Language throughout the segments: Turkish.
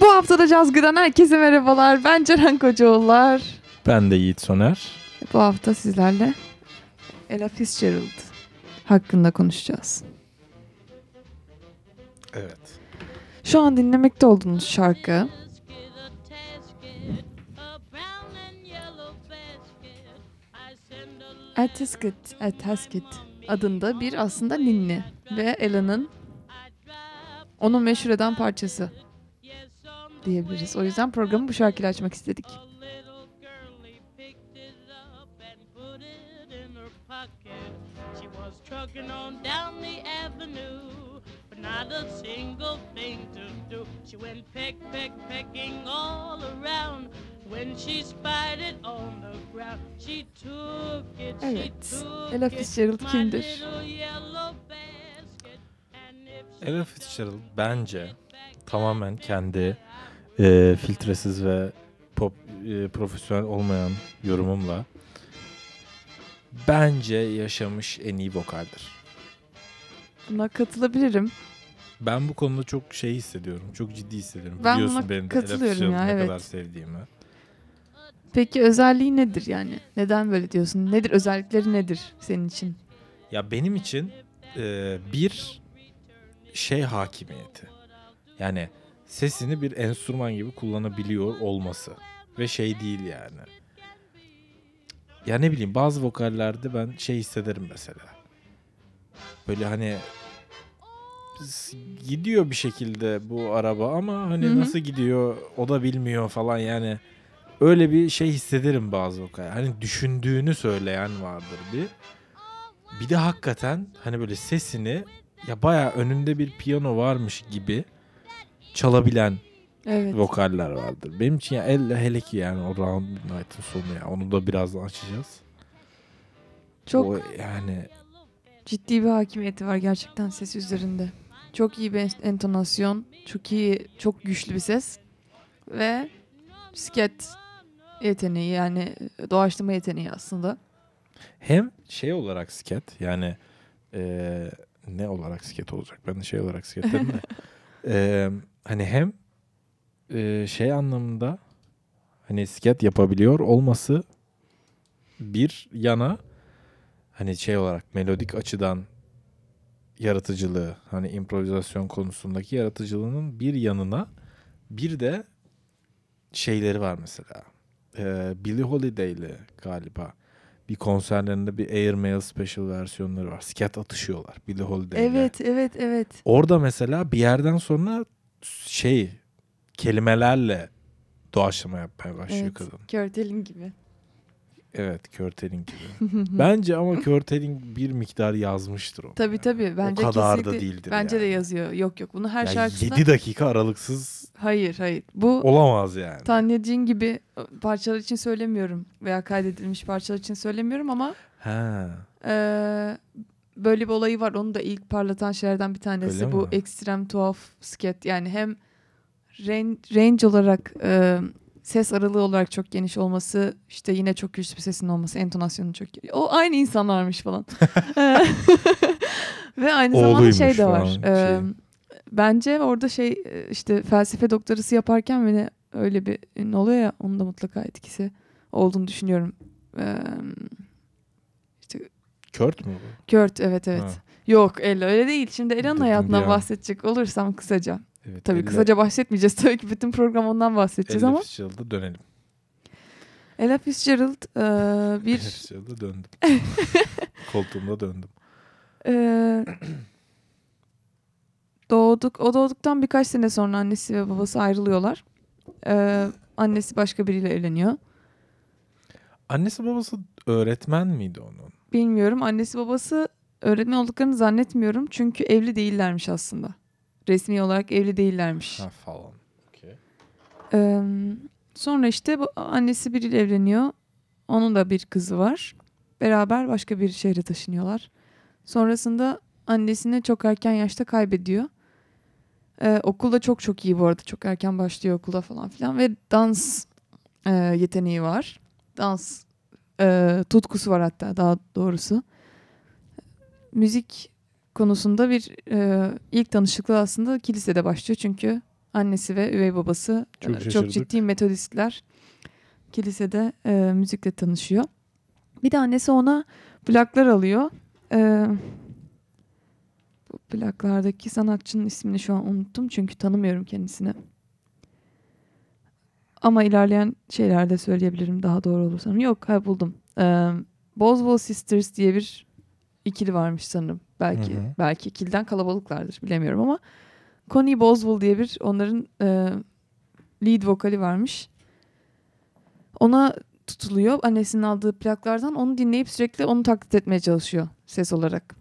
Bu haftada Cazgı'dan herkese merhabalar. Ben Ceren Kocaoğullar. Ben de Yiğit Soner. Bu hafta sizlerle Ella Fitzgerald hakkında konuşacağız. Evet. Şu an dinlemekte olduğunuz şarkı A Tasket, A Tasket adında bir aslında ninni ve Ella'nın onu meşhur eden parçası diyebiliriz. O yüzden programı bu şarkıyla açmak istedik. Trucking on down the avenue, but not a single thing to do. She went peck, peck, pecking all around. When she spied it on the ground, she took it, she Evet. took Ella it, my kimdir? little yellow basket. Ella Fitzgerald bence tamamen kendi e, filtresiz ve pop e, profesyonel olmayan yorumumla bence yaşamış en iyi vokaldir. Buna katılabilirim. Ben bu konuda çok şey hissediyorum. Çok ciddi hissediyorum. Ben Biliyorsun buna benim de Ella Fitzgerald'ı ne evet. kadar sevdiğimi. Peki özelliği nedir yani? Neden böyle diyorsun? Nedir özellikleri nedir senin için? Ya benim için e, bir şey hakimiyeti. Yani sesini bir enstrüman gibi kullanabiliyor olması. Ve şey değil yani. Ya ne bileyim bazı vokallerde ben şey hissederim mesela. Böyle hani gidiyor bir şekilde bu araba ama hani Hı hı. nasıl gidiyor o da bilmiyor falan yani. Öyle bir şey hissederim bazı vokal. Hani düşündüğünü söyleyen vardır bir. Bir de hakikaten hani böyle sesini ya bayağı önünde bir piyano varmış gibi çalabilen Evet. vokaller vardır. Benim için ya elle hele ki yani o Round Midnight'ın sonu ya. Onu da birazdan açacağız. Çok O yani ciddi bir hakimiyeti var gerçekten ses üzerinde. Çok iyi bir en- entonasyon, çok iyi, çok güçlü bir ses ve sket yeteneği yani doğaçlama yeteneği aslında. hem şey olarak sket yani eee, ne olarak sket olacak? Ben de şey olarak sket dedim de. Eee, hani hem eee, şey anlamında hani sket yapabiliyor olması bir yana hani şey olarak melodik açıdan yaratıcılığı hani improvizasyon konusundaki yaratıcılığının bir yanına bir de şeyleri var mesela. Eee Billie Holiday'li galiba bir konserlerinde bir Airmail special versiyonları var. Sket atışıyorlar Billie Holiday'le. Evet, evet, evet. Orada mesela bir yerden sonra şey kelimelerle doğaçlama yapmaya başlıyor evet. kadın. Körtelin gibi. Evet, Körteling gibi. Bence ama Körteling bir miktar yazmıştır onu. Tabii yani. tabii. Bence o kadar da değildir Bence de yani. yazıyor. Yok yok. Bunu her Yani şarkısında... 7 dakika aralıksız Hayır hayır. Bu olamaz yani. Tanya Jean gibi parçalar için söylemiyorum veya kaydedilmiş parçalar için söylemiyorum ama Ha. eee, böyle bir olayı var. Onu da ilk parlatan şeylerden bir tanesi Öyle bu mi? ekstrem tuhaf sket. Yani hem range, range olarak ses aralığı olarak çok geniş olması, işte yine çok güçlü bir sesin olması, entonasyonu çok O aynı insanlarmış falan. Ve aynı zamanda Oğluymuş şey de var. falan, şey. bence orada şey işte felsefe doktorası yaparken bile öyle bir ne oluyor ya onun da mutlaka etkisi olduğunu düşünüyorum. Eee işte Kört mü bu? Kurt evet evet. Ha. Yok Ella öyle değil. Şimdi Ella'nın hayatından an. bahsedecek olursam kısaca. Evet, Tabii elle- kısaca bahsetmeyeceğiz. Tabii ki bütün program ondan bahsedeceğiz elle ama. Fitzgerald'a dönelim. Ella Fitzgerald Elle bir Fitzgerald'a döndüm. Koltuğumda döndüm. eee, doğduk. O doğduktan birkaç sene sonra annesi ve babası ayrılıyorlar. Eee, annesi başka biriyle evleniyor. Annesi babası öğretmen miydi onun? Bilmiyorum. Annesi babası öğretmen olduklarını zannetmiyorum. Çünkü evli değillermiş aslında. Resmi olarak evli değillermiş. Ha falan. Okey. Ee, sonra işte bu annesi biriyle evleniyor. Onun da bir kızı var. Beraber başka bir şehre taşınıyorlar. Sonrasında annesini çok erken yaşta kaybediyor. Ee, okulda çok çok iyi bu arada. Çok erken başlıyor okula falan filan. Ve dans e, yeteneği var. Dans e, tutkusu var hatta daha doğrusu. Müzik konusunda bir e, ilk tanışıklığı aslında kilisede başlıyor. Çünkü annesi ve üvey babası Çok e, çok ciddi metodistler. Kilisede e, müzikle tanışıyor. Bir de annesi ona plaklar alıyor. E, bu plaklardaki sanatçının ismini şu an unuttum çünkü tanımıyorum kendisini. Ama ilerleyen şeylerde söyleyebilirim daha doğru olur sanırım. Yok ha buldum. E, Boswell Sisters diye bir ikili varmış sanırım. Belki Hı hı. belki ikiliden kalabalıklardır bilemiyorum ama Connie Boswell diye bir onların e, lead vokali varmış. Ona tutuluyor annesinin aldığı plaklardan onu dinleyip sürekli onu taklit etmeye çalışıyor ses olarak.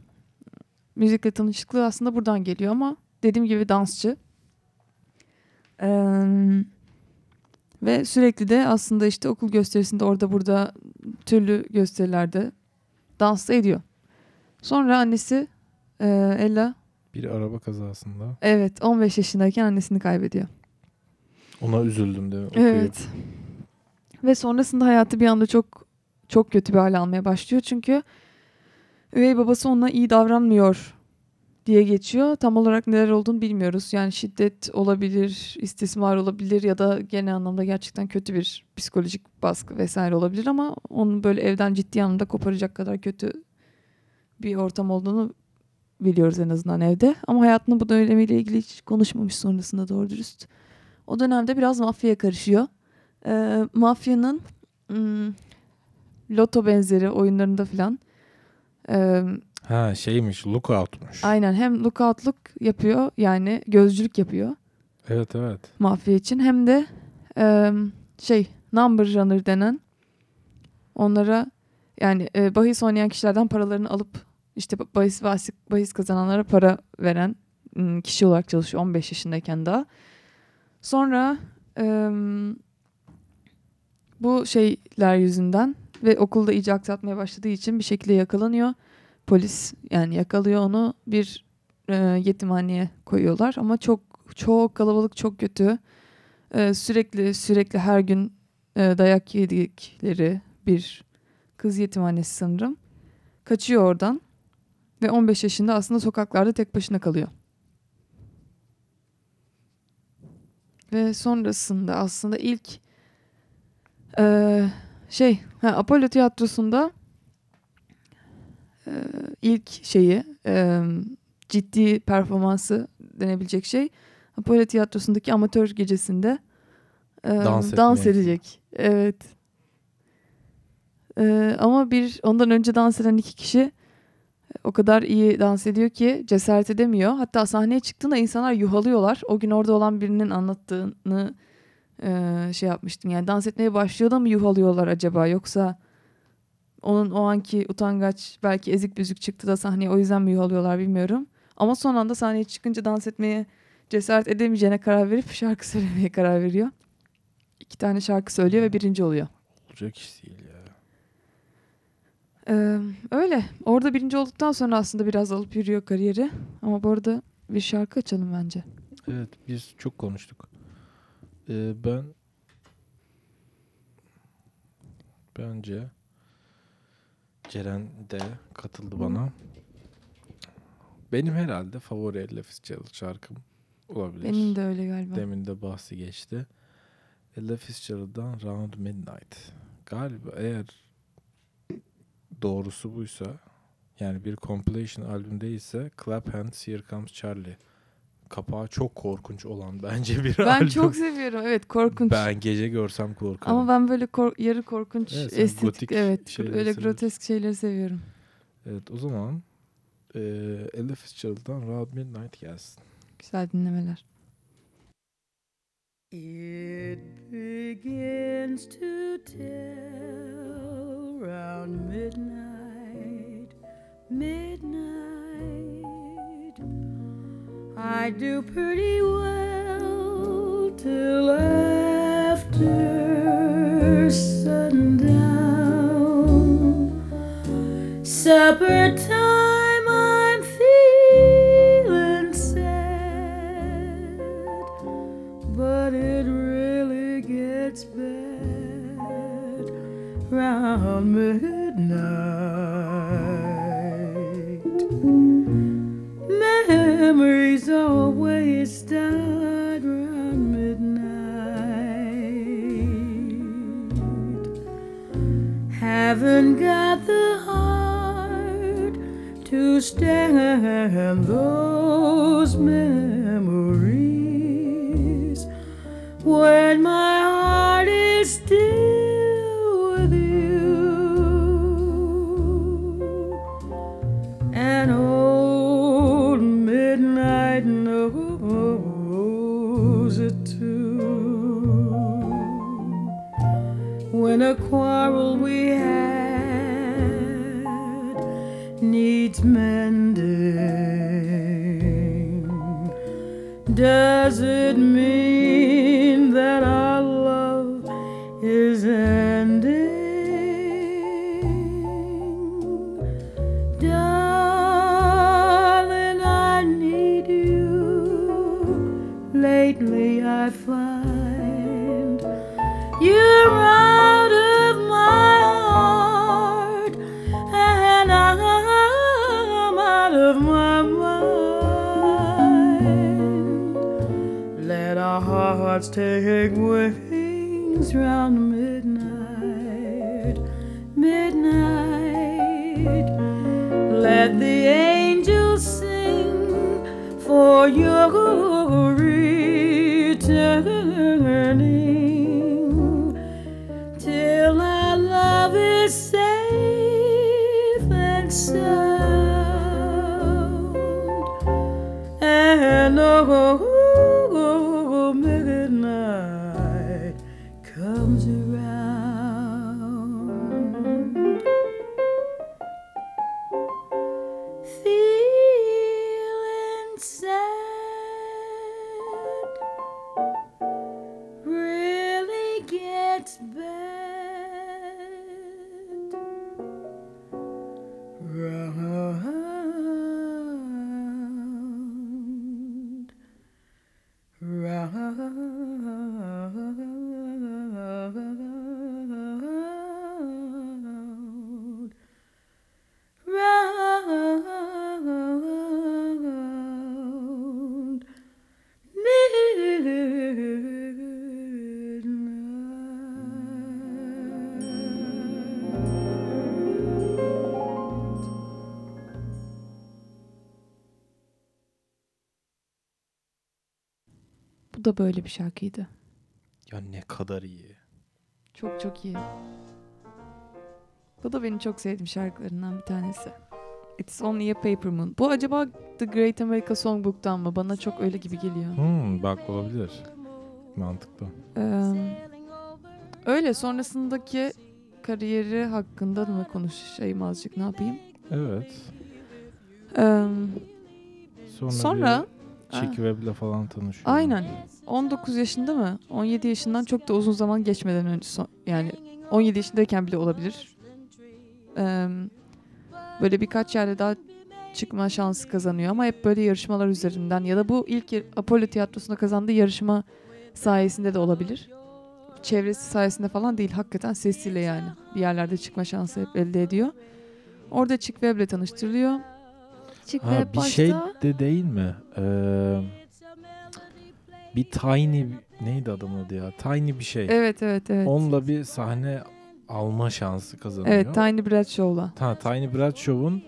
Müzikle tanışıklığı aslında buradan geliyor ama dediğim gibi dansçı. Eee, ve sürekli de aslında işte okul gösterisinde orada burada türlü gösterilerde dans da ediyor. Sonra annesi eee, Ella Bir araba kazasında. evet 15 yaşındayken annesini kaybediyor. Ona üzüldüm de okuyup. Evet. Ve sonrasında hayatı bir anda çok çok kötü bir hale almaya başlıyor. Çünkü üvey babası ona iyi davranmıyor diye geçiyor. Tam olarak neler olduğunu bilmiyoruz. Yani şiddet olabilir, istismar olabilir ya da genel anlamda gerçekten kötü bir psikolojik baskı vesaire olabilir ama onun böyle evden ciddi anlamda koparacak kadar kötü bir ortam olduğunu biliyoruz en azından evde. Ama hayatının bu dönemiyle ilgili hiç konuşmamış sonrasında doğru dürüst. O dönemde biraz mafyaya karışıyor. Ee, mafyanın hmm, loto benzeri oyunlarında filan ee, Ha şeymiş lookout'muş. aynen hem lookoutluk yapıyor yani gözcülük yapıyor Evet evet. mafya için hem de ee, şey number runner denen onlara yani e, bahis oynayan kişilerden paralarını alıp işte bahis bahis, bahis kazananlara para veren kişi olarak çalışıyor 15 yaşındayken daha. Sonra em, bu şeyler yüzünden ve okulda iyice aksatmaya başladığı için bir şekilde yakalanıyor. Polis yani yakalıyor onu bir e, yetimhaneye koyuyorlar ama çok çok kalabalık çok kötü. E, sürekli sürekli her gün e, dayak yedikleri bir kız yetimhanesi sanırım. Kaçıyor oradan ve 15 yaşında aslında sokaklarda tek başına kalıyor. Ve sonrasında aslında ilk eee, şey ha, Apollo tiyatrosunda eee, ilk şeyi eee, ciddi performansı denebilecek şey Apollo tiyatrosundaki amatör gecesinde eee, Dans dans edecek. Evet. Eee, ama bir ondan önce dans eden iki kişi o kadar iyi dans ediyor ki cesaret edemiyor. Hatta sahneye çıktığında insanlar yuhalıyorlar. O gün orada olan birinin anlattığını e, şey yapmıştım. Yani dans etmeye başlıyor da mı yuhalıyorlar acaba? Yoksa onun o anki utangaç belki ezik büzük çıktı da sahneye o yüzden mi yuhalıyorlar bilmiyorum. Ama son anda sahneye çıkınca dans etmeye cesaret edemeyeceğine karar verip şarkı söylemeye karar veriyor. İki tane şarkı söylüyor ve birinci oluyor. Olacak iş değil. Ee, öyle. Orada birinci olduktan sonra aslında biraz alıp yürüyor kariyeri. Ama bu arada bir şarkı açalım bence. Evet biz çok konuştuk. Ee, ben bence Ceren de katıldı bana. Benim herhalde favori Ella Fitzgerald şarkım olabilir. Benim de öyle galiba. Demin de bahsi geçti. Ella Fitzgerald'dan Round Midnight. Galiba eğer doğrusu buysa yani bir compilation albüm değilse Clap Hands Here Comes Charlie. Kapağı çok korkunç olan bence bir Ben albüm. çok seviyorum. Evet korkunç. Ben gece görsem korkarım. Ama ben böyle kor- yarı korkunç Evet, estetik gotik evet öyle grotesk şeyleri seviyorum. Evet o zaman e, Ella Fitzgerald'dan Round Midnight gelsin. Güzel dinlemeler. It begins to tell round midnight, midnight. I do pretty well till after sundown. Supper time, round midnight. Memories always start round midnight. Haven't got the heart to stand those memories when my quarrel we had needs mending, does it hearts take wings round Bu da böyle bir şarkıydı. Ya ne kadar iyi. Çok çok iyi. Bu da benim çok sevdiğim şarkılarından bir tanesi. It's Only a Paper Moon. Bu acaba The Great America Songbook'tan mı? Bana çok öyle gibi geliyor. Hmm, bak olabilir. Mantıklı. Ee, öyle sonrasındaki kariyeri hakkında mı konuşayım azıcık ne yapayım? Evet. Ee, Sonra, sonra Chick Webb'le falan tanışıyor. aynen 19 yaşında mı? 17 yaşından çok da uzun zaman geçmeden önce son, yani 17 yaşındayken bile olabilir. Ee, böyle birkaç yerde daha çıkma şansı kazanıyor ama hep böyle yarışmalar üzerinden ya da bu ilk Apollo tiyatrosunda kazandığı yarışma sayesinde de olabilir. Çevresi sayesinde falan değil hakikaten sesiyle yani bir yerlerde çıkma şansı hep elde ediyor. Orada Chick Webb'le tanıştırılıyor. Chick Ha, Webb bir başta şey de değil mi? Ee, bir Tiny neydi adamın adı ya? Tiny bir şey. Evet evet evet. Onunla bir sahne alma şansı kazanıyor. Evet Tiny Bradshaw'la. Ha, Tiny Bradshaw'un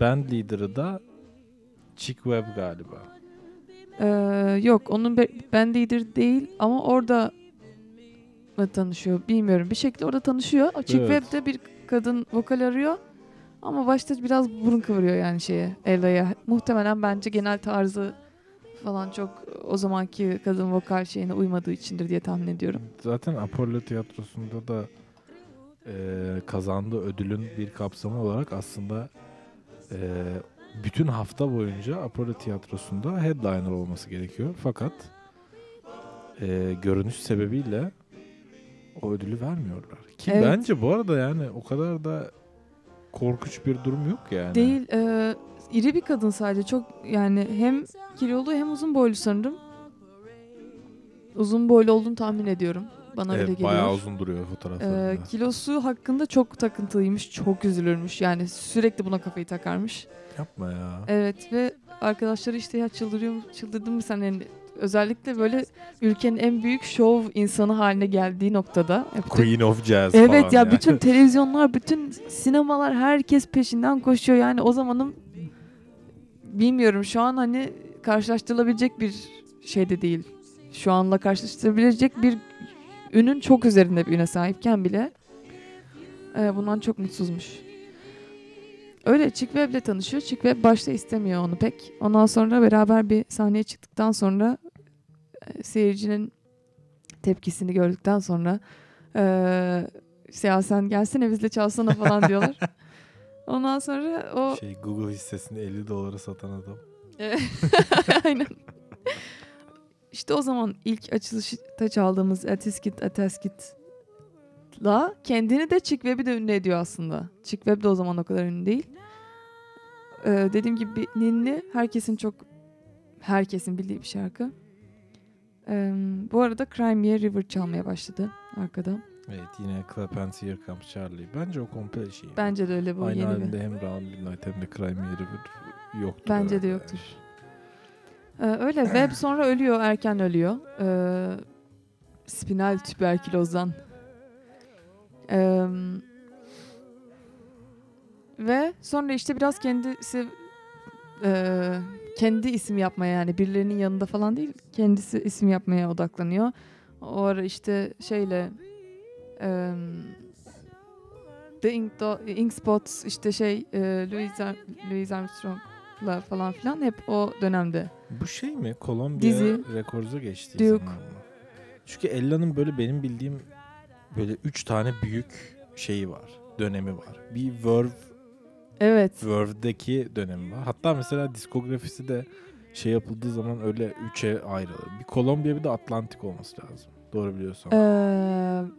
band leader'ı da Chick Webb galiba. Ee, yok onun band leader değil ama orada mı tanışıyor bilmiyorum. Bir şekilde orada tanışıyor. O Chick Evet. Webb'de bir kadın vokal arıyor. Ama başta biraz burun kıvırıyor yani şeye Ella'ya. Muhtemelen bence genel tarzı falan çok o zamanki kadın vokal şeyine uymadığı içindir diye tahmin ediyorum. Zaten Apollo tiyatrosunda da e, kazandığı ödülün bir kapsamı olarak aslında e, bütün hafta boyunca Apollo tiyatrosunda headliner olması gerekiyor. Fakat e, görünüş sebebiyle o ödülü vermiyorlar. Ki Evet. bence bu arada yani o kadar da korkunç bir durum yok yani. Değil e, iri bir kadın sadece çok yani hem kilolu hem uzun boylu sanırım. Uzun boylu olduğunu tahmin ediyorum. Bana öyle Evet, geliyor. bayağı uzun duruyor Ee, fotoğraflarında. kilosu hakkında çok takıntılıymış, çok üzülürmüş. Yani sürekli buna kafayı takarmış. Yapma ya. Evet ve arkadaşları işte ya çıldırıyor mu, çıldırdın mı sen? Yani özellikle böyle ülkenin en büyük şov insanı haline geldiği noktada. De- Queen of Jazz Evet falan ya yani. bütün televizyonlar, bütün sinemalar herkes peşinden koşuyor. Yani o zamanın bilmiyorum şu an hani karşılaştırılabilecek bir şey de değil. Şu anla karşılaştırılabilecek bir ünün çok üzerinde bir üne sahipken bile e, bundan çok mutsuzmuş. Öyle Chick Webb'le tanışıyor. Chick Webb başta istemiyor onu pek. Ondan sonra beraber bir sahneye çıktıktan sonra e, seyircinin tepkisini gördükten sonra e, işte ya sen gelsene bizle çalsana falan diyorlar. Ondan sonra o Şey Google hissesini 50 dolara satan adam. Aynen. İşte o zaman ilk açılışta çaldığımız Atiskit Ataskit'la kendini de Chick Webb'i de ünlü ediyor aslında. Chick Webb de o zaman o kadar ünlü değil. Ee, dediğim gibi Ninni herkesin çok herkesin bildiği bir şarkı. Ee, bu arada Crimea River çalmaya başladı arkada. Evet yine Clap Hands Here Comes Charlie. Bence o komple şey. Bence de öyle bu Aynı yeni bir. halde hem Round Midnight hem de Crimea River yoktur. Bence de yoktur. Ee, öyle Webb sonra ölüyor, erken ölüyor. Ee, spinal tüberkülozdan. Ee, ve sonra işte biraz kendisi e, kendi isim yapmaya yani birilerinin yanında falan değil kendisi isim yapmaya odaklanıyor. O ara işte şeyle e, The Ink, Do- Ink Spots işte şey e, Louis, Ar- Louis Armstrong'la falan filan hep o dönemde. Bu şey mi? Dizi. Records'a geçti. Duke. Çünkü Ella'nın böyle benim bildiğim böyle üç tane büyük şeyi var. Dönemi var. Bir Verve, Evet. Verve'deki dönemi var. Hatta mesela diskografisi de şey yapıldığı zaman öyle üçe ayrılır. Bir Columbia bir de Atlantic olması lazım. Doğru biliyorsam. Ee,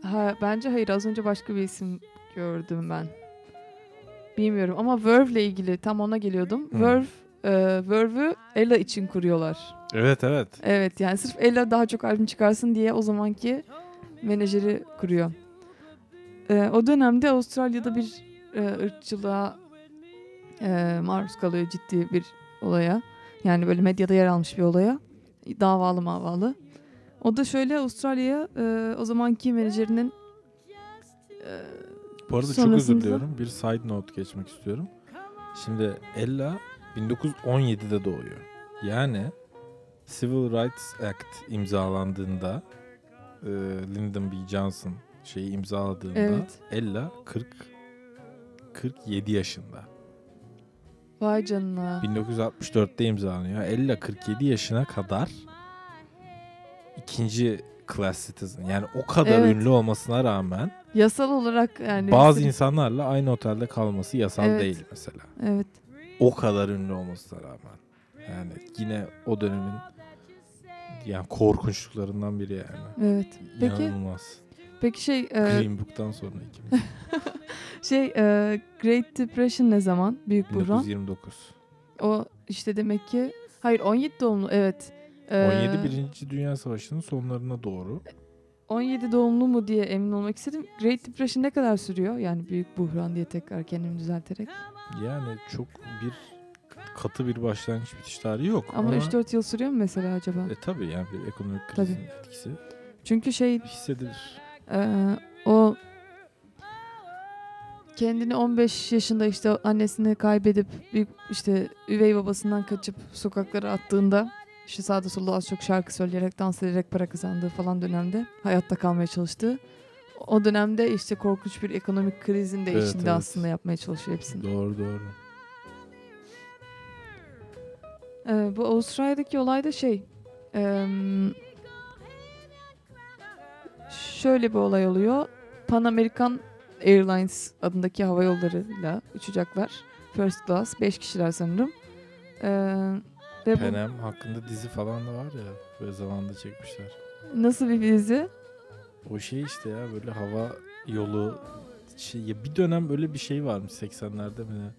ha, bence hayır az önce başka bir isim gördüm ben. Bilmiyorum ama Verve'le ilgili tam ona geliyordum. Hmm. Verve e, Verve'ü Ella için kuruyorlar. Evet evet. Evet yani sırf Ella daha çok albüm çıkarsın diye o zamanki menajeri kuruyor. Ee, o dönemde Avustralya'da bir e, ırkçılığa e, maruz kalıyor ciddi bir olaya. Yani böyle medyada yer almış bir olaya. Davalı mavalı. O da şöyle Avustralya'ya e, o zamanki menajerinin e, Bu arada çok özür diliyorum. Bir side note geçmek istiyorum. Şimdi Ella 1917'de doğuyor. Yani Civil Rights Act imzalandığında e, Lyndon B. Johnson şeyi imzaladığında Evet. Ella 40 47 yaşında. Vay canına. 1964'te imzalanıyor. Ella 47 yaşına kadar ikinci class citizen. Yani o kadar Evet. ünlü olmasına rağmen Yasal olarak yani. bazı insanlarla aynı otelde kalması yasal Evet. değil mesela. Evet. O kadar ünlü olmasına rağmen. Yani yine o dönemin yani korkunçluklarından biri yani. Evet. Peki İnanılmaz. peki şey e, Green Book'tan sonra ikimiz. şey e, Great Depression ne zaman? Büyük buhran. 1929. O işte demek ki hayır 17 doğumlu evet. Ee, 17 Birinci Dünya Savaşı'nın sonlarına doğru. 17 doğumlu mu diye emin olmak istedim. Great Depression ne kadar sürüyor? Yani büyük buhran diye tekrar kendimi düzelterek. Yani çok bir katı bir başlangıç bitiş tarihi yok. Ama, Ama, 3-4 yıl sürüyor mu mesela acaba? e, tabii yani bir ekonomik krizin etkisi Çünkü şey hissedilir. Ee, o kendini 15 yaşında işte annesini kaybedip işte üvey babasından kaçıp sokaklara attığında işte sağda solda az çok şarkı söyleyerek dans ederek para kazandığı falan dönemde hayatta kalmaya çalıştığı o dönemde işte korkunç bir ekonomik krizin de Evet, içinde evet. aslında yapmaya çalışıyor hepsini. Doğru doğru. Ee, bu Avustralya'daki olay da şey em, şöyle bir olay oluyor. Pan American Airlines adındaki hava yollarıyla uçacaklar. First class. 5 kişiler sanırım. Ee, ve bu Penem hakkında dizi falan da var ya. Böyle zamanda çekmişler. nasıl bir dizi? O şey işte ya böyle hava yolu şey ya bir dönem böyle bir şey varmış 80'lerde mi ne?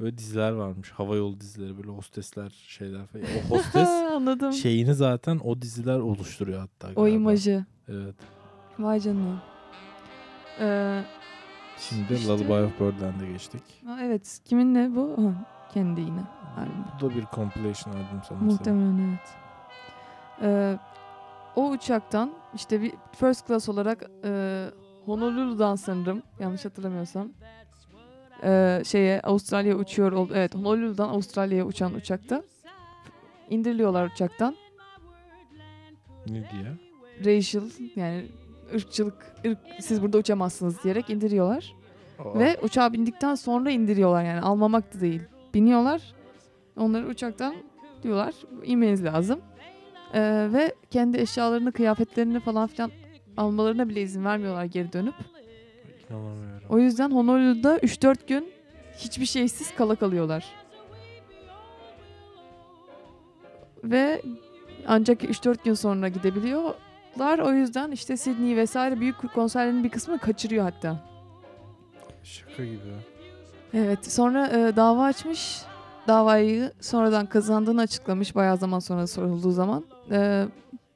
Böyle diziler varmış. Hava yolu dizileri böyle hostesler şeyler falan. O hostes Anladım. şeyini zaten o diziler oluşturuyor hatta. o galiba. imajı. Evet. Vay canına. Ee, Şimdi İşte- Lullaby of Birdland'e geçtik. ha, evet. Kiminle bu? Ha, kendi yine. albüm. Bu da bir compilation albüm sanırsam. Muhtemelen evet. Ee, o uçaktan işte bir first class olarak e, Honolulu'dan sanırım yanlış hatırlamıyorsam Ee, şeye Avustralya'ya uçuyor. ol- Evet Honolulu'dan Avustralya'ya uçan uçakta. indiriliyorlar uçaktan. Ne diye? Racial yani ırkçılık, ırk, siz burada uçamazsınız diyerek indiriyorlar. Aa, Ve uçağa bindikten sonra indiriyorlar yani almamak da değil. Biniyorlar. Onları uçaktan diyorlar inmeniz lazım. Ee, ve kendi eşyalarını, kıyafetlerini falan filan almalarına bile izin vermiyorlar geri dönüp. inanamıyorum. O yüzden Honolulu'da 3-4 gün hiçbir şeysiz kala kalıyorlar. Ve ancak 3-4 gün sonra gidebiliyorlar. O yüzden işte Sydney vesaire büyük konserlerin bir kısmını kaçırıyor hatta. Şaka gibi. Evet sonra e, dava açmış. Davayı sonradan kazandığını açıklamış bayağı zaman sonra sorulduğu zaman. E,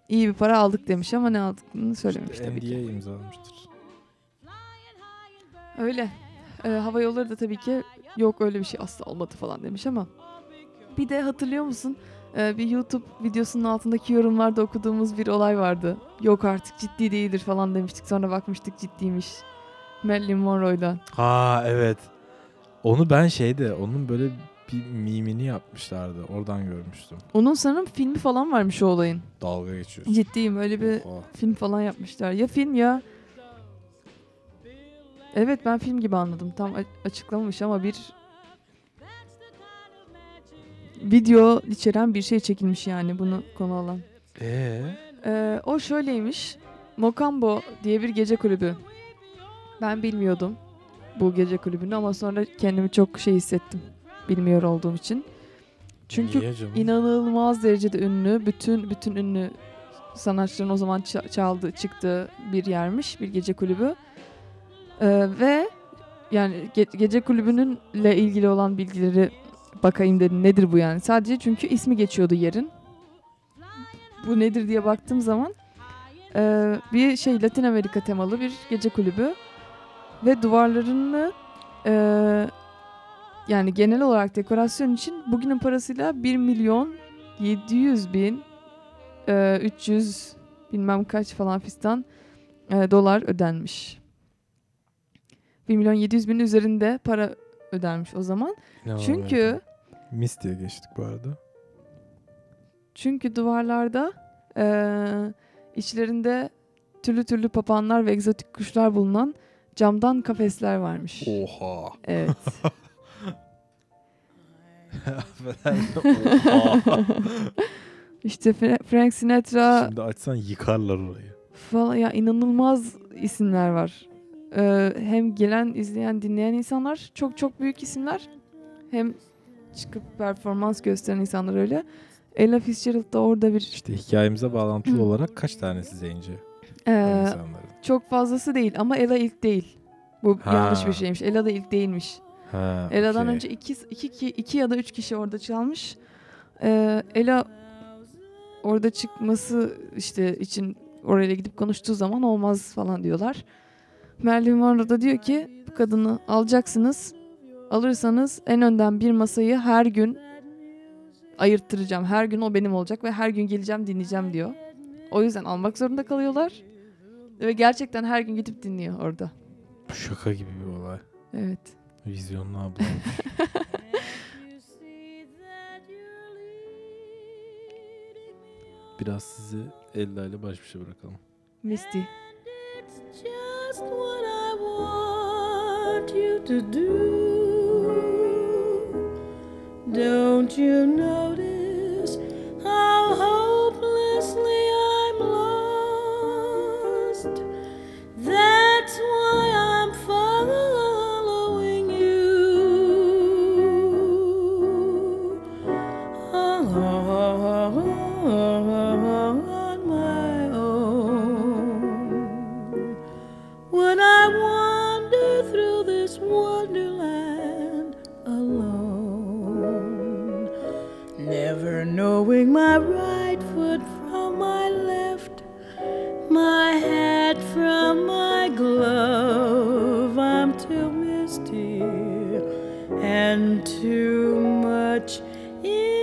iyi bir para aldık demiş ama ne aldıklarını söylememiş İşte tabii ki. İmzalamıştır. Öyle. E, hava yolları da tabii ki yok öyle bir şey asla olmadı falan demiş ama. Bir de hatırlıyor musun? E, bir YouTube videosunun altındaki yorumlarda okuduğumuz bir olay vardı. Yok artık ciddi değildir falan demiştik. Sonra bakmıştık ciddiymiş. Marilyn Monroe'yla. Ha evet. Onu ben şeyde onun böyle bir mimini yapmışlardı. Oradan görmüştüm. Onun sanırım filmi falan varmış o olayın. Dalga geçiyorsun. Ciddiyim öyle bir Oha. film falan yapmışlar. Ya film ya Evet ben film gibi anladım. Tam açıklamamış ama bir video içeren bir şey çekilmiş yani bunu konu alan. Ee? Ee, o şöyleymiş. Mokambo diye bir gece kulübü. Ben bilmiyordum bu gece kulübünü ama sonra kendimi çok şey hissettim. Bilmiyor olduğum için. Çünkü inanılmaz derecede ünlü. Bütün bütün ünlü sanatçıların o zaman ça- çaldığı çıktığı bir yermiş. Bir gece kulübü. Ee, ve yani ge- gece kulübününle ilgili olan bilgileri bakayım dedim. Nedir bu yani? Sadece çünkü ismi geçiyordu yerin. Bu nedir diye baktığım zaman e, bir şey Latin Amerika temalı bir gece kulübü ve duvarlarını e, yani genel olarak dekorasyon için bugünün parasıyla 1 milyon 700 bin e, 300 bilmem kaç falan fistan e, dolar ödenmiş. 1 milyon 700 bin üzerinde para ödenmiş o zaman. İnanamıyorum. Çünkü Mis diye geçtik bu arada. çünkü duvarlarda e, içlerinde türlü türlü papağanlar ve egzotik kuşlar bulunan camdan kafesler varmış. Oha. Evet. İşte Fra- Frank Sinatra Şimdi açsan yıkarlar orayı. falan ya inanılmaz isimler var. Ee, hem gelen, izleyen, dinleyen insanlar çok çok büyük isimler. Hem çıkıp performans gösteren insanlar öyle. Ella Fitzgerald da orada bir İşte hikayemize bağlantılı olarak kaç tanesi zenci ee, çok fazlası değil ama Ella ilk değil. Bu Ha. yanlış bir şeymiş. Ella da ilk değilmiş. Ha, Ella'dan okey. önce iki, iki, iki, iki ya da üç kişi orada çalmış. Ee, Ella orada çıkması işte için oraya gidip konuştuğu zaman olmaz falan diyorlar. Marilyn Monroe da diyor ki bu kadını alacaksınız. Alırsanız en önden bir masayı her gün ayırttıracağım. Her gün o benim olacak ve her gün geleceğim dinleyeceğim diyor. O yüzden almak zorunda kalıyorlar. Ve gerçekten her gün gidip dinliyor orada. Bu şaka gibi bir olay. Evet. Vizyonlu abla. Biraz sizi Ella ile baş başa bırakalım. Misty. Just what I want you to do. Don't you notice how hopelessly too much in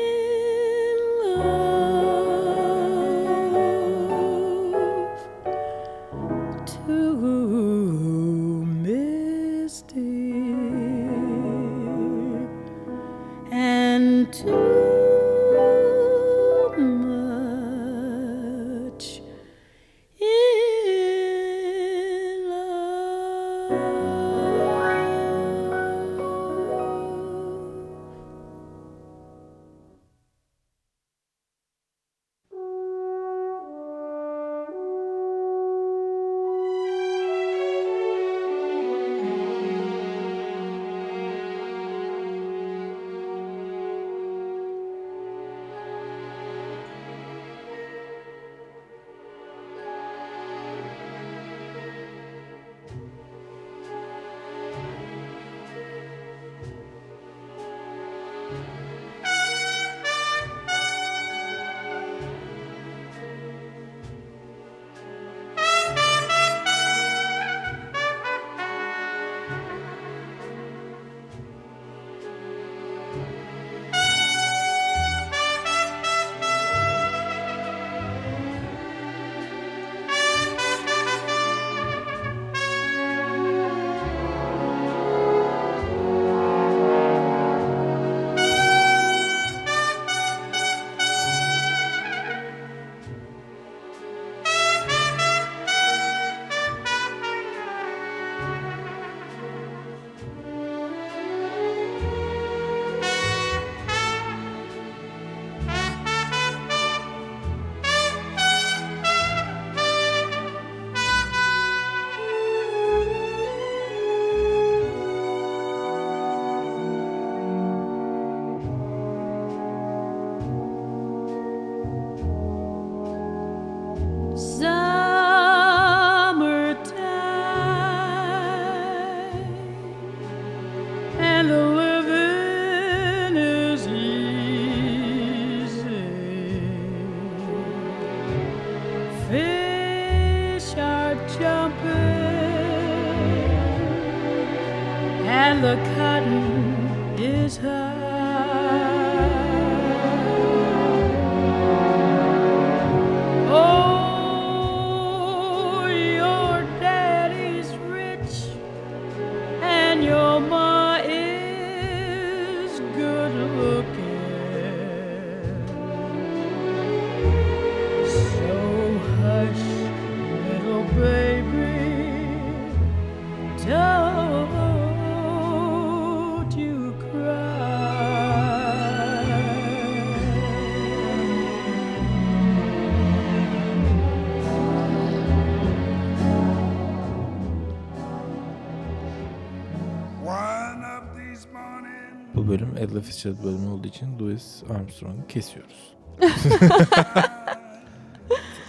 bölüm Ella Fitzgerald bölümü olduğu için Louis Armstrong'u kesiyoruz.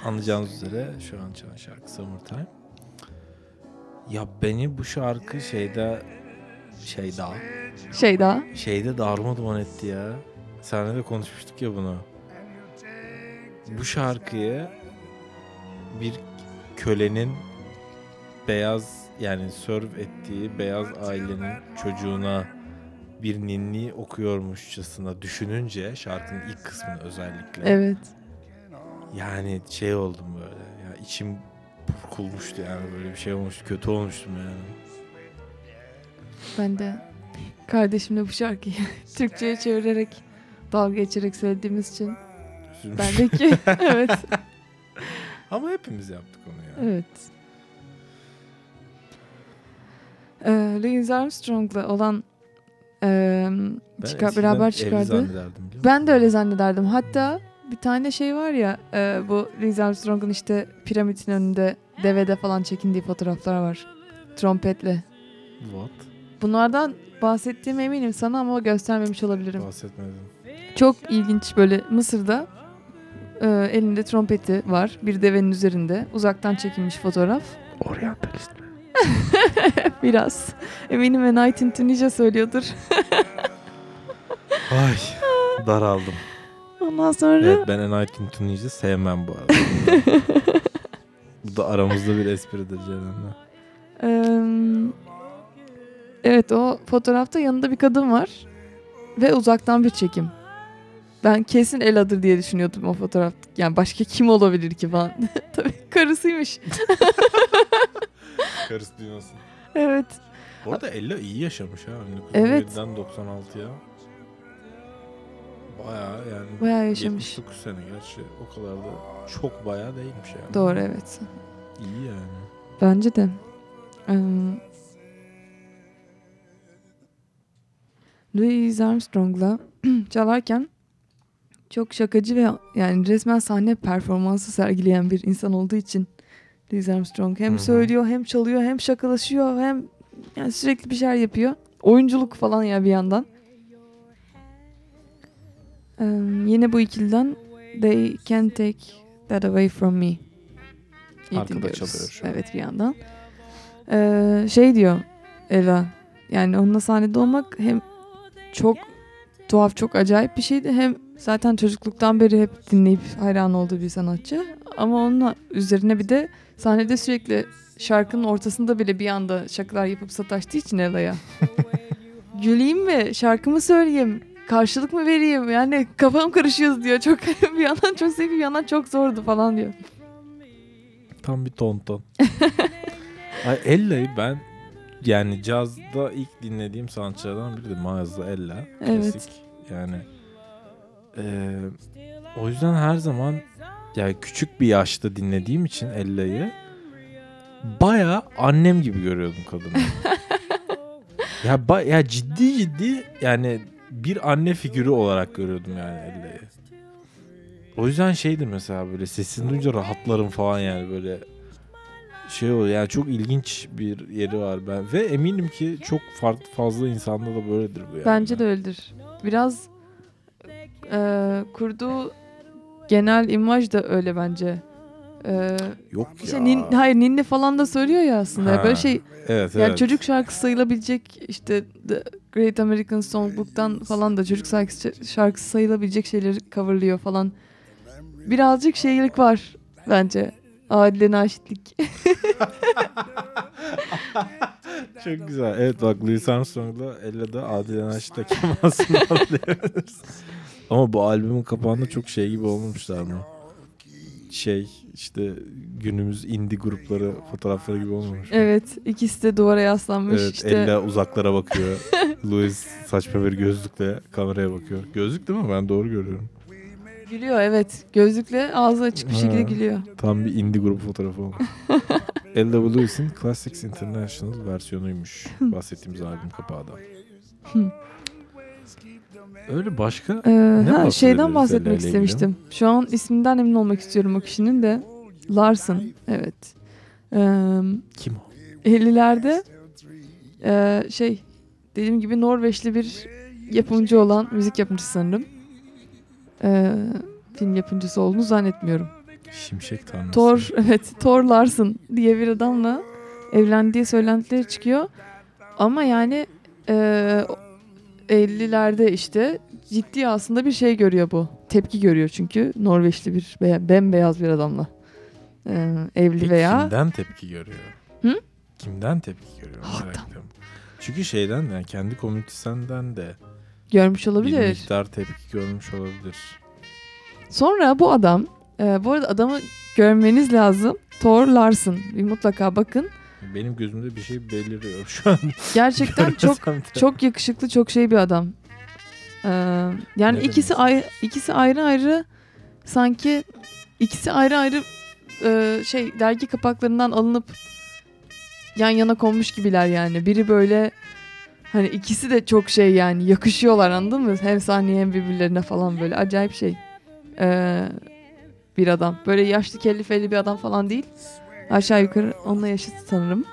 Anlayacağınız üzere şu an çalan şarkı Summertime. Ya beni bu şarkı şeyde şey daha Şey daha. şeyde darma duman etti ya. Seninle de konuşmuştuk ya bunu. Bu şarkıyı bir kölenin beyaz yani serve ettiği beyaz ailenin çocuğuna bir ninni okuyormuşçasına düşününce şarkının ilk kısmını özellikle. Evet. Yani şey oldum böyle. Ya içim burkulmuştu yani böyle bir şey olmuştu. Kötü olmuştum yani. Ben de kardeşimle bu şarkıyı Türkçe'ye çevirerek dalga geçerek söylediğimiz için Üzülmüştüm. bendeki evet Ama hepimiz yaptık onu ya. evet. Ee, Louis Armstrong'la olan e, Ben çıkar, beraber çıkardı. Ben de öyle zannederdim. Hatta bir tane şey var ya e, bu Louis Armstrong'un işte piramidin önünde devede falan çekindiği fotoğraflar var. Trompetle. What? Bunlardan bahsettiğime eminim sana ama göstermemiş olabilirim. Bahsetmedim. Çok ilginç böyle Mısır'da e, elinde trompeti var. Bir devenin üzerinde. Uzaktan çekilmiş fotoğraf. Orientalist mi? Biraz. Eminim ve Night in Tunisia söylüyordur. Ay daraldım. Ondan sonra Evet ben A Night in Tunisia'yı sevmem bu arada. bu da aramızda bir espridir Ceren'le. Evet o fotoğrafta yanında bir kadın var ve uzaktan bir çekim. Ben kesin Ela'dır diye düşünüyordum o fotoğraf. Yani başka kim olabilir ki falan. Tabii karısıymış. Karısı duymasın. Evet. Bu arada Ella iyi yaşamış ha. Evet. 1917'den 96'ya. Bayağı yani. Bayağı yaşamış. 79 sene gerçi. O kadar da çok bayağı değilmiş yani. Doğru evet. İyi yani. Bence de. Eee, Louis Armstrong'la çalarken çok şakacı ve yani resmen sahne performansı sergileyen bir insan olduğu için Louis Armstrong hem Hı hı. söylüyor hem çalıyor hem şakalaşıyor hem yani sürekli bir şeyler yapıyor. Oyunculuk falan ya bir yandan. Eee, yine bu ikiliden They Can't Take That Away From Me. İyi Arkada dinliyoruz. çalıyor şu an. Evet bir yandan. Ee, şey diyor Ella. Yani onunla sahnede olmak hem çok tuhaf, çok acayip bir şeydi. Hem zaten çocukluktan beri hep dinleyip hayran olduğu bir sanatçı. Ama onunla üzerine bir de sahnede sürekli şarkının ortasında bile bir anda şakalar yapıp sataştığı için Ella'ya. Güleyim mi? Şarkımı söyleyeyim. Karşılık mı vereyim? Yani kafam karışıyor diyor. Çok bir yandan çok zevkli bir yandan çok zordu falan diyor. Tam bir tonton. Ay Ella'yı ben yani cazda ilk dinlediğim sanatçılardan biri de Miles'la Ella. Evet. Klasik. Yani eee, o yüzden her zaman yani küçük bir yaşta dinlediğim için Ella'yı baya annem gibi görüyordum kadını. ya, ba- ya ciddi ciddi yani bir anne figürü olarak görüyordum yani Ella'yı. O yüzden şeydir mesela böyle sesini duyunca rahatlarım falan yani böyle şey oluyor yani çok ilginç bir yeri var ben ve eminim ki çok farklı fazla insanda da böyledir bu yani. Bence de öyledir. Biraz e, kurduğu genel imaj da öyle bence. E, Yok işte ya. nin, hayır ninni falan da söylüyor ya aslında. Ha, Böyle şey Evet yani evet. çocuk şarkısı sayılabilecek işte The Great American Songbook'tan falan da çocuk şarkısı, şarkısı sayılabilecek şeyleri coverlıyor falan. Birazcık şeylik var bence. Adile Naşitlik. Çok güzel. Evet bak Louis Armstrong'la Ella'da Adile Naşit'le Kemal Sunal diyebiliriz. Ama bu albümün kapağında çok şey gibi olmamışlar mı? Şey işte günümüz indie grupları fotoğrafları gibi olmamış. mı? Evet ikisi de duvara yaslanmış Evet, işte. Ella uzaklara bakıyor. Louis saçma bir gözlükle kameraya bakıyor. Gözlük değil mi? Ben doğru görüyorum. Gülüyor evet. Gözlükle ağzı açık bir şekilde Ha. gülüyor. Tam bir indie grubu fotoğrafı olmuş. Ella Louis'in Classics International versiyonuymuş. Bahsettiğimiz albüm kapağı da. Öyle başka Ee, ha, bahsedebiliriz şeyden bahsetmek ile ilgili? istemiştim. Şu an isminden emin olmak istiyorum o kişinin de. Larson. Evet. Ee, kim o? 50'lerde e, şey dediğim gibi Norveçli bir yapımcı olan müzik yapımcısı sanırım. Ee, film yapımcısı olduğunu zannetmiyorum. Şimşek tanrısı. Thor evet Thor Larson diye bir adamla evlendiği söylentileri çıkıyor. Ama yani e, 50'lerde işte ciddi aslında bir şey görüyor bu. Tepki görüyor çünkü Norveçli bir be- bembeyaz bir adamla e, evli Peki veya Kimden tepki görüyor? Hı? Kimden tepki görüyor? Halktan. Çünkü şeyden yani kendi komünitesinden de görmüş bir olabilir. miktar tepki görmüş olabilir. Sonra bu adam, e, bu arada adamı görmeniz lazım. Thor Larson. Bir mutlaka bakın. Benim gözümde bir şey beliriyor şu an. Gerçekten çok çok yakışıklı, çok şey bir adam. Ee, yani Ne ikisi ayrı, ikisi ayrı ayrı sanki ikisi ayrı ayrı e, şey dergi kapaklarından alınıp yan yana konmuş gibiler yani. Biri böyle hani ikisi de çok şey yani yakışıyorlar anladın mı? Hem sahneye hem birbirlerine falan böyle acayip şey. Ee, bir adam. Böyle yaşlı kelli felli bir adam falan değil. Aşağı yukarı onunla yaşıt sanırım.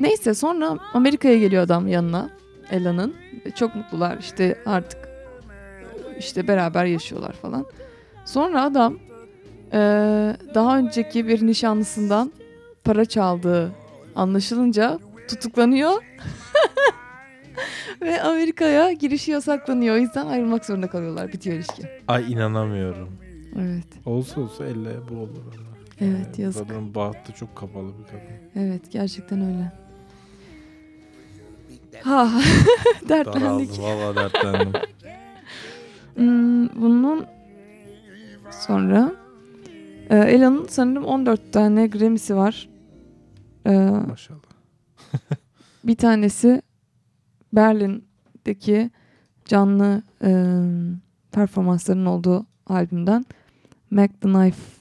Neyse sonra Amerika'ya geliyor adam yanına. Ella'nın. E, Çok mutlular işte artık işte beraber yaşıyorlar falan. Sonra adam e, daha önceki bir nişanlısından para çaldığı anlaşılınca tutuklanıyor. Ve Amerika'ya girişi yasaklanıyor. O yüzden ayrılmak zorunda kalıyorlar. Bitiyor ilişki. Ay inanamıyorum. Evet. Olsa olsa elle bu olur. valla. Evet, Yani yazık. Kadının bahtı çok kapalı bir kadın. Evet gerçekten öyle. Ha dertlendik. Daraldım valla dertlendim. Hmm, bunun sonra e, Ella'nın sanırım 14 tane Grammy'si var. E, Maşallah. bir tanesi Berlin'deki canlı e, performansların olduğu albümden Mac the Knife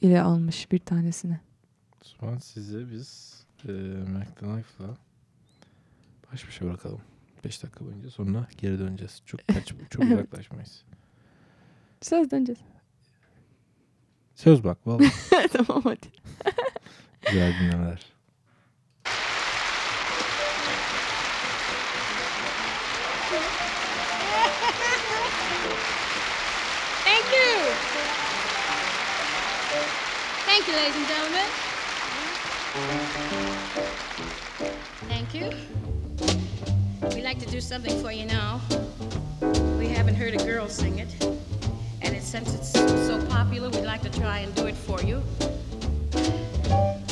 ile almış bir tanesini. O zaman size biz e, Knife'la baş başa bırakalım. 5 dakika boyunca sonra geri döneceğiz. Çok kaç, çok uzaklaşmayız. Söz döneceğiz. Söz bak valla. tamam hadi. Güzel dinlemeler. Thank you, ladies and gentlemen. Thank you. We'd like to do something for you now. We haven't heard a girl sing it. And it, since it's so popular, we'd like to try and do it for you.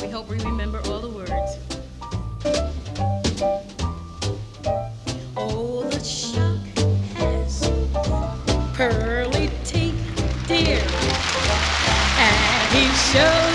We hope we remember all the words. And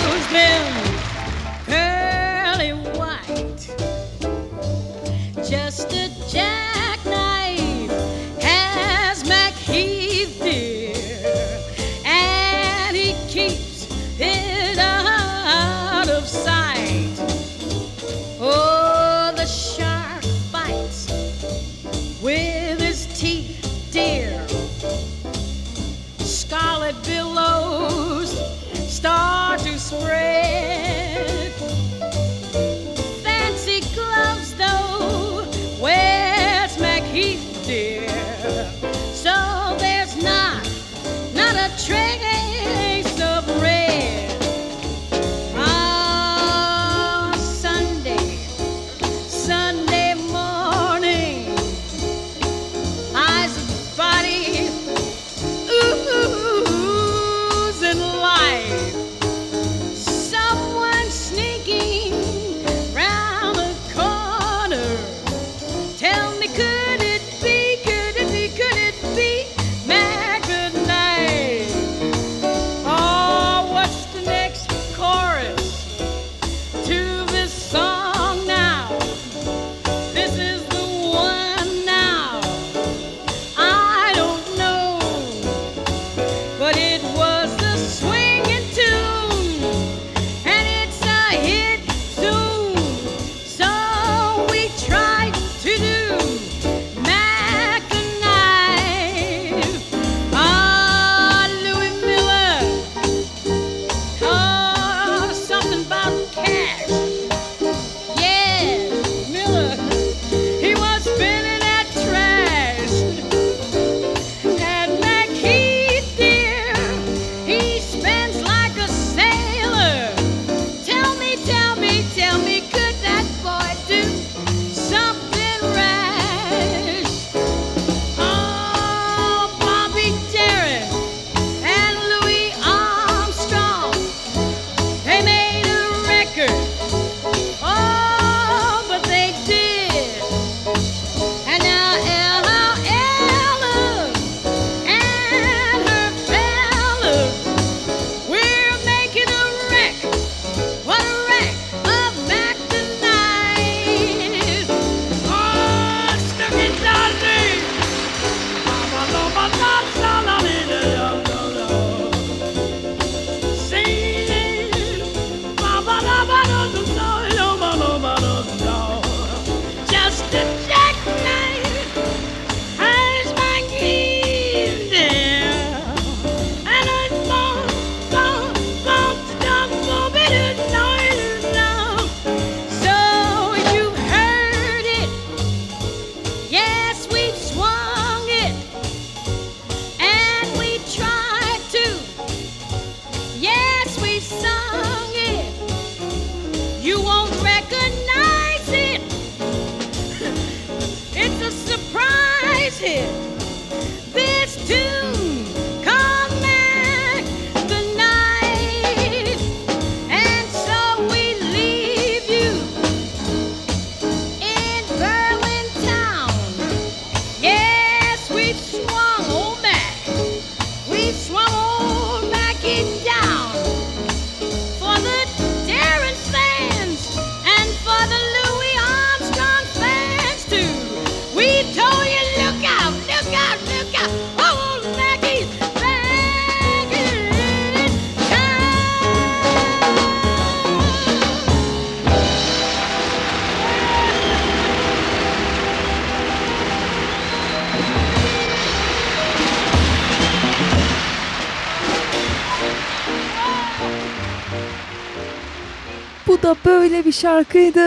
böyle bir şarkıydı.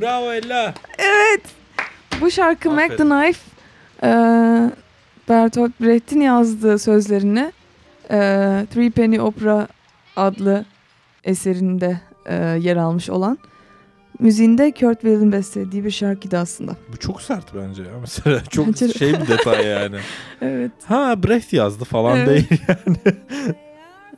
Bravo Ella. Evet. Bu şarkı Mac the Aferin. Knife e, Bertolt Brecht'in yazdığı sözlerini e, Three Penny Opera adlı eserinde e, yer almış olan müziğinde Kurt Weill'in bestelediği bir şarkıydı aslında. Bu çok sert bence ya. Mesela çok Bence şey bir detay yani. Evet. Ha Brecht yazdı falan Evet. değil yani.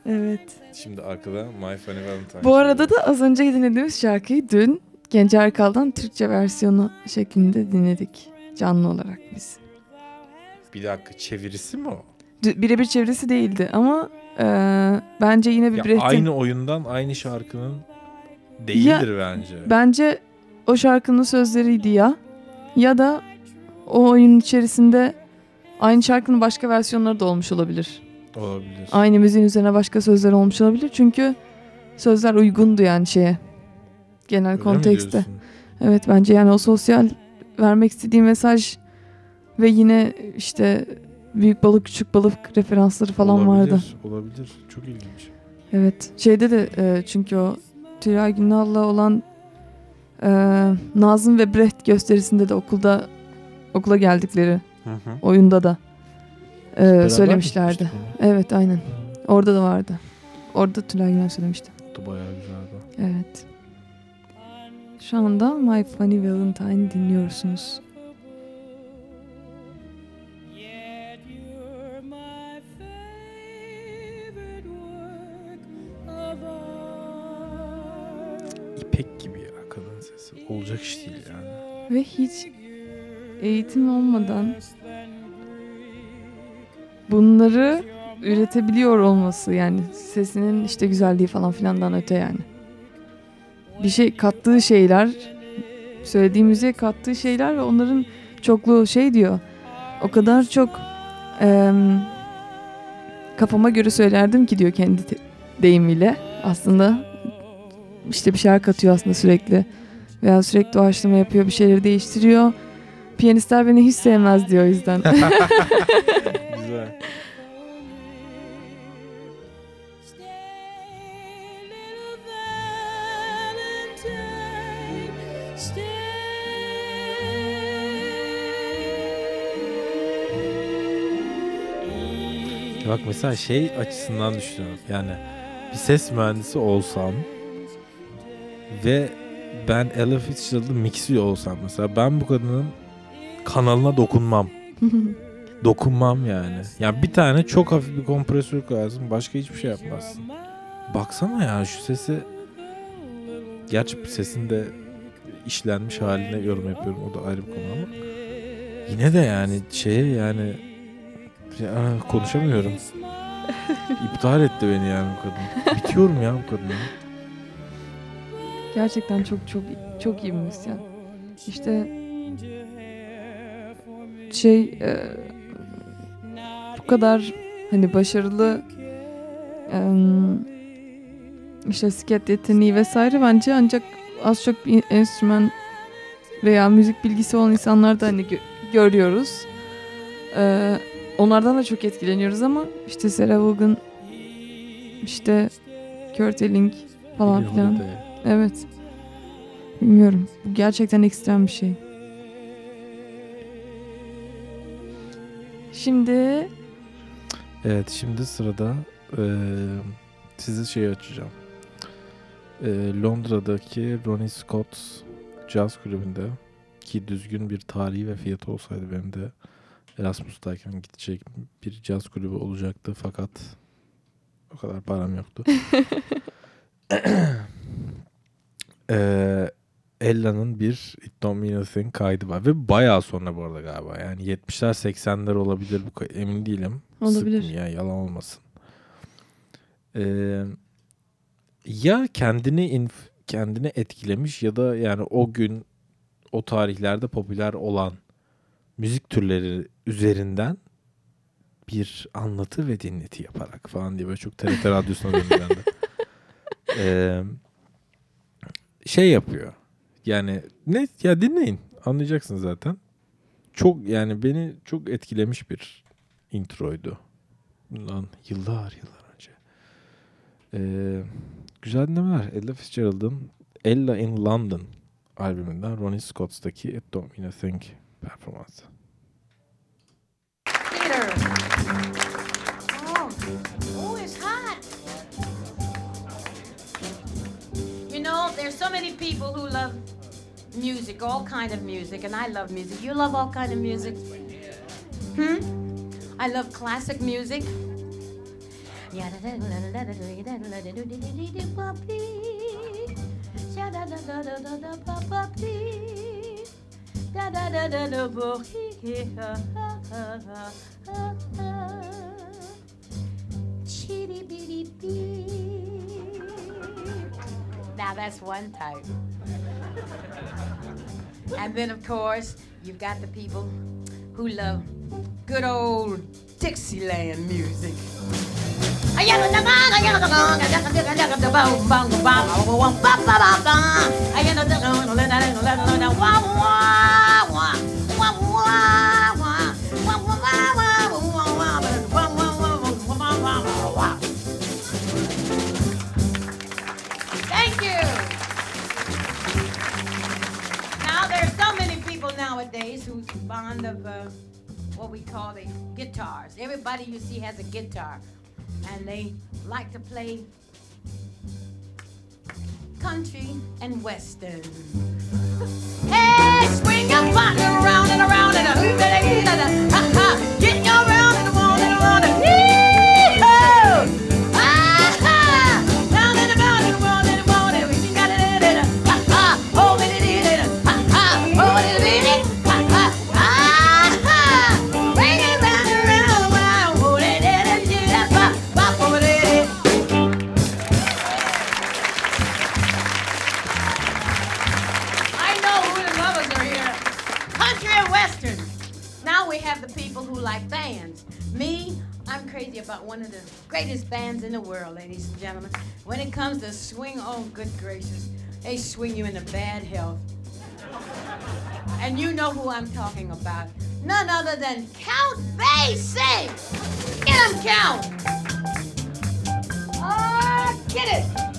Evet. Şimdi arkada My Funny Valentine. Bu arada da az önce dinlediğimiz şarkıyı dün Genç Erkal'dan Türkçe versiyonu şeklinde dinledik. Canlı olarak biz. Bir dakika çevirisi mi o? Birebir çevirisi değildi ama e, bence yine bir Ya Brecht'in... aynı oyundan aynı şarkının değildir bence. Bence o şarkının sözleriydi ya. Ya da o oyunun içerisinde aynı şarkının başka versiyonları da olmuş olabilir. Olabilir. Aynı müziğin üzerine başka sözler olmuş olabilir. Çünkü sözler uygundu yani şeye. Genel Öyle kontekste. Evet bence yani o sosyal vermek istediği mesaj ve yine işte büyük balık küçük balık referansları falan olabilir, vardı. Olabilir. Çok ilginç. Evet. Şeyde de e, çünkü o Tülay Günal'la olan e, Nazım ve Brecht gösterisinde de okulda okula geldikleri oyunda da e, söylemişlerdi. Evet aynen. Orada da vardı. Orada Tülay Günal söylemişti. Bayağı güzeldi. Evet. Şu anda My Funny Valentine dinliyorsunuz. İpek gibi ya kadın sesi. Olacak iş değil yani. Ve hiç eğitim olmadan bunları üretebiliyor olması yani sesinin işte güzelliği falan filandan öte yani. Bir şey kattığı şeyler, söylediği müziğe kattığı şeyler ve onların çokluğu şey diyor. O kadar çok em, kafama göre söylerdim ki diyor kendi deyimiyle. Aslında işte bir şeyler katıyor aslında sürekli. Veya sürekli doğaçlama yapıyor, bir şeyleri değiştiriyor. Piyanistler beni hiç sevmez diyor o yüzden. Bak mesela şey açısından düşünüyorum. Yani bir ses mühendisi olsam ve ben Ella Fitzgerald'ı mixiyor olsam mesela ben bu kadının kanalına dokunmam. Dokunmam yani. Ya bir tane çok hafif bir kompresör koyarsın başka hiçbir şey yapmazsın. Baksana ya şu sesi Gerçi sesin de işlenmiş haline yorum yapıyorum. O da ayrı bir konu ama. Yine de yani şeye yani ya, konuşamıyorum. İptal etti beni yani bu kadın. Bitiyorum ya bu kadın. Gerçekten çok çok çok iyi müzisyen. İşte şey e, bu kadar hani başarılı em, işte sket yeteneği vesaire bence ancak az çok bir enstrüman veya müzik bilgisi olan insanlarda hani gö- görüyoruz. E, onlardan da çok etkileniyoruz ama işte Sarah Vaughan işte Kurt Elling falan filan. Evet. Bilmiyorum. Bu gerçekten ekstrem bir şey. Şimdi Evet şimdi sırada eee size şey açacağım. Eee, Londra'daki Ronnie Scott Jazz Kulübü'nde ki düzgün bir tarihi ve fiyatı olsaydı benim de Erasmus'tayken gidecek bir caz kulübü olacaktı fakat o kadar param yoktu. Eee Ella'nın bir It Don't Mean a Thing kaydı var ve bayağı sonra bu arada galiba yani 70'ler 80'ler olabilir bu kay- emin değilim. Olabilir. Sıkmayın ya yalan olmasın. Ee, ya kendini inf- kendini etkilemiş ya da yani o gün o tarihlerde popüler olan müzik türleri üzerinden bir anlatı ve dinleti yaparak falan diye böyle çok TRT radyosuna döndü bende. Ee, şey yapıyor. Yani ne ya dinleyin anlayacaksın zaten. Çok yani beni çok etkilemiş bir introydu. Bundan yıllar yıllar önce. Ee, güzel dinlemeler. Ella Fitzgerald'ın Ella in London albümünden Ronnie Scott'taki It Don't Mean a Thing performansı. Oh, oh, it's hot. You know, there's so many people who love music, all kind of music, and I love music. You love all kind of music? Hmm? I love classic music. Chitty bitty bee. Now that's one type. And then, of course, you've got the people who love good old Dixieland music. Nowadays who's fond of uh, what we call the guitars. Everybody you see has a guitar, and they like to play country and western. Hey, swing your partner around and around and a about one of the greatest bands in the world, ladies and gentlemen. When it comes to swing, oh, good gracious, they swing you into bad health. And you know who I'm talking about. None other than Count Basie. Get him, Count. Ah, get it.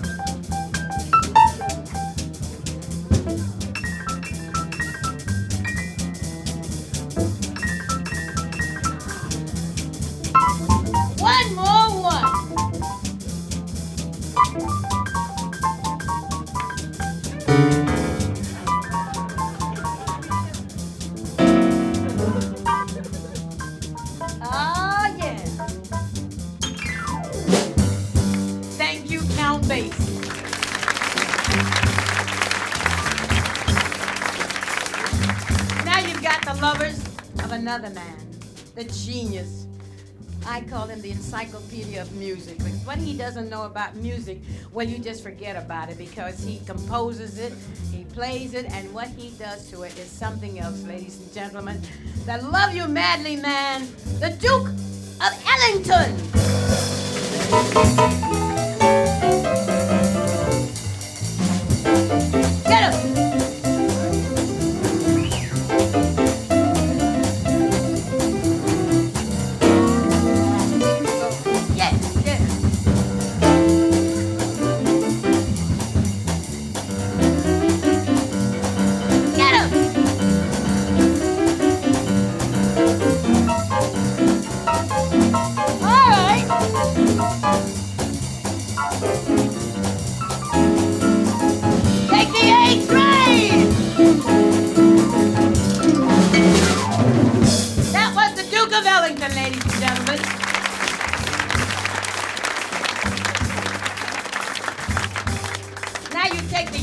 I call him the encyclopedia of music because what he doesn't know about music, well, you just forget about it because he composes it, he plays it, and what he does to it is something else, ladies and gentlemen. The love you madly man, the Duke of Ellington.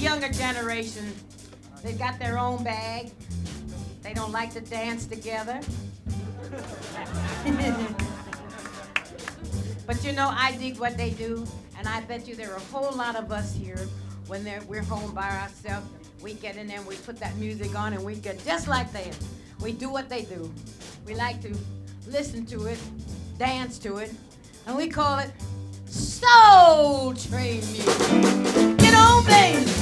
Younger generation. They've got their own bag. They don't like to dance together. but you know, I dig what they do, and I bet you there are a whole lot of us here when we're home by ourselves. We get in there and we put that music on and we get just like them. We do what they do. We like to listen to it, dance to it, and we call it soul train music. Get on, baby.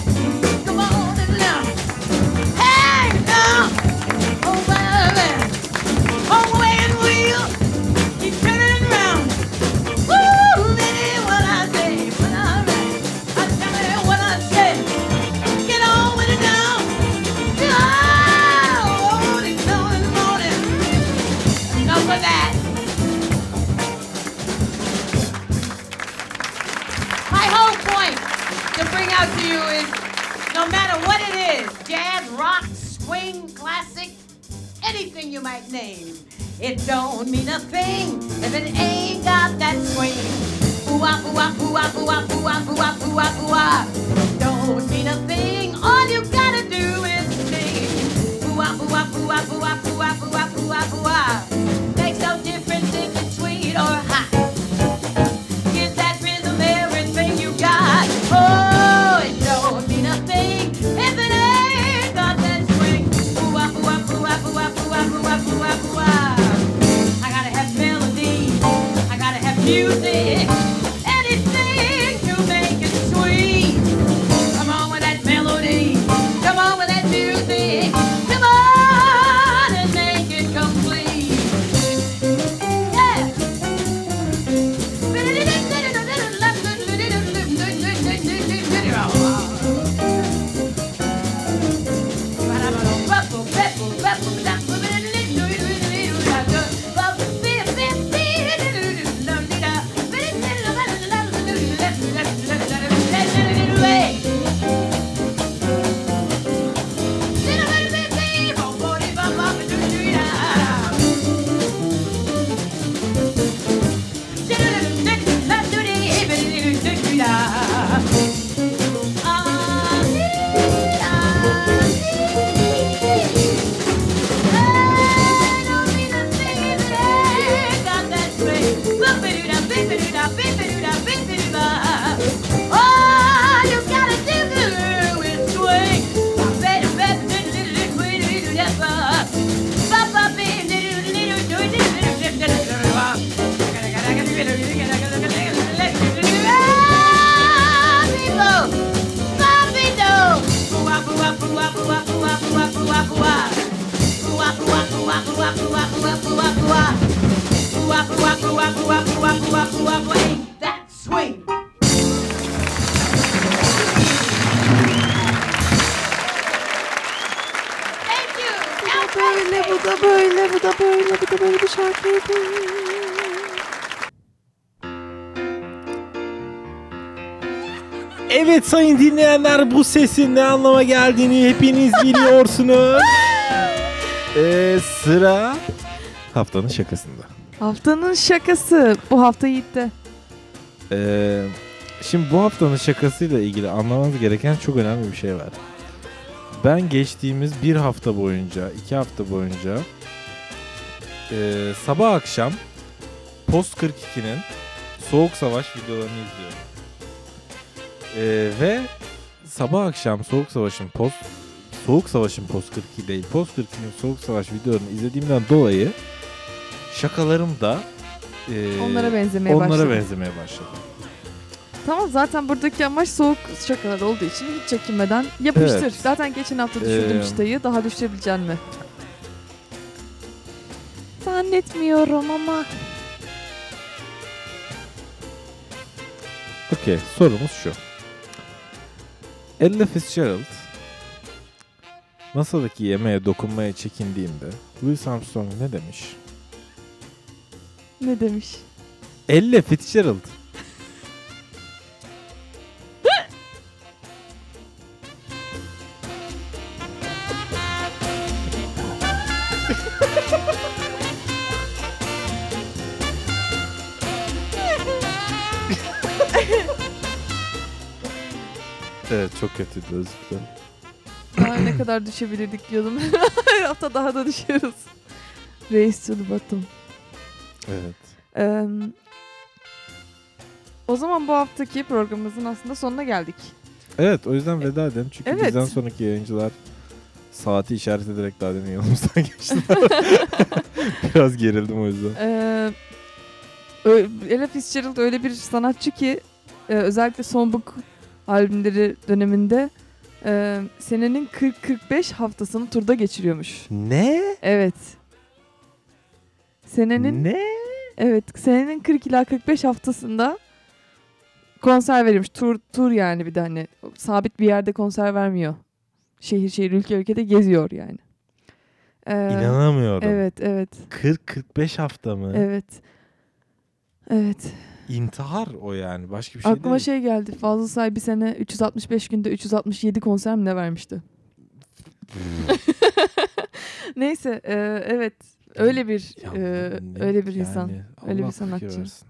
Now. classic, anything you might name. It don't mean a thing if it ain't got that swing. Ooh ah ooh ah ooh ah ooh ah ooh ah ooh ah ooh ah ooh ah. Don't mean a thing. All you gotta do is sing. Ooh ah ooh ah ooh ah ooh ah ooh ah ooh ah ooh ah ooh ah. Makes no difference if it's sweet or hot. 诶 Evet sayın dinleyenler bu sesin ne anlama geldiğini hepiniz biliyorsunuz. Ee, sıra haftanın şakasında. Haftanın şakası. Bu hafta Yiğit'te. Ee, şimdi bu haftanın şakasıyla ilgili anlamanız gereken çok önemli bir şey var. Ben geçtiğimiz bir hafta boyunca, iki hafta boyunca ee, sabah akşam Post 42'nin Soğuk Savaş videolarını izliyorum. Ee, ve sabah akşam Soğuk Savaş'ın Post Soğuk Savaş'ın Post 42 değil, Post 42'nin Soğuk Savaş videolarını izlediğimden dolayı şakalarım da ee, Onlara benzemeye onlara başladı. benzemeye başladı. Tamam zaten buradaki amaç soğuk şakalar olduğu için hiç çekinmeden yapıştır. Evet. Zaten geçen hafta düşürdüm Ee, çıtayı. Daha düşürebilecek mi? Zannetmiyorum ama. Okey sorumuz şu. Ella Fitzgerald masadaki yemeğe dokunmaya çekindiğinde Louis Armstrong ne demiş? Ne demiş? Ella Fitzgerald. Evet çok kötüydü özür dilerim. Aa, ne kadar düşebilirdik diyordum. Her hafta daha da düşüyoruz. Race to the bottom. Evet. Eee, o zaman bu haftaki programımızın aslında sonuna geldik. Evet o yüzden veda edelim. Çünkü Evet. bizden sonraki yayıncılar saati işaret ederek daha demin yanımızdan geçtiler. Biraz gerildim o yüzden. Ee, ö- Ella Fitzgerald öyle bir sanatçı ki e, özellikle Songbook albümleri döneminde e, senenin 40-45 haftasını turda geçiriyormuş. Ne? Evet. Senenin Ne? evet senenin 40 ila 45 haftasında konser verilmiş. Tur tur yani bir de hani sabit bir yerde konser vermiyor. Şehir şehir ülke ülkede geziyor yani. Ee, İnanamıyorum. Evet evet. 40-45 hafta mı? Evet. Evet. İntihar o yani. Başka bir şey Aklıma değil. şey geldi. Fazıl Say bir sene 365 günde 367 konser mi ne vermişti? Neyse e, evet öyle bir Ya e, ne- öyle bir insan. yani öyle bir Allah fikir sanatçı. versin.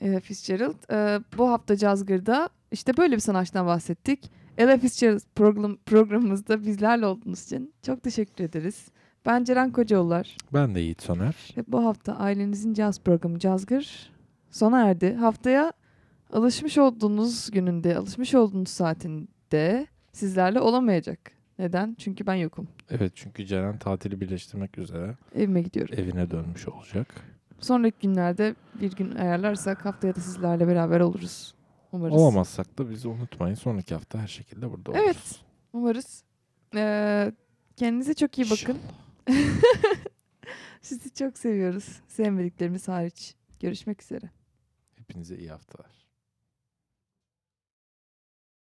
Ella Fitzgerald. E, bu hafta Cazgır'da işte böyle bir sanatçıdan bahsettik. Ella Fitzgerald program, programımızda bizlerle olduğunuz için çok teşekkür ederiz. Ben Ceren Kocaoğullar. Ben de Yiğit Soner. Ve bu hafta ailenizin caz programı Cazgır sona erdi. Haftaya alışmış olduğunuz gününde, alışmış olduğunuz saatinde sizlerle olamayacak. Neden? Çünkü ben yokum. Evet çünkü Ceren tatili birleştirmek üzere Evime gidiyorum. evine dönmüş olacak. Sonraki günlerde bir gün ayarlarsak haftaya da sizlerle beraber oluruz. Umarız. Olamazsak da bizi unutmayın. Sonraki hafta her şekilde burada oluruz. Evet. Umarız. Ee, kendinize çok iyi bakın. Sizi çok seviyoruz. Sevmediklerimiz hariç. Görüşmek üzere. Hepinize iyi haftalar.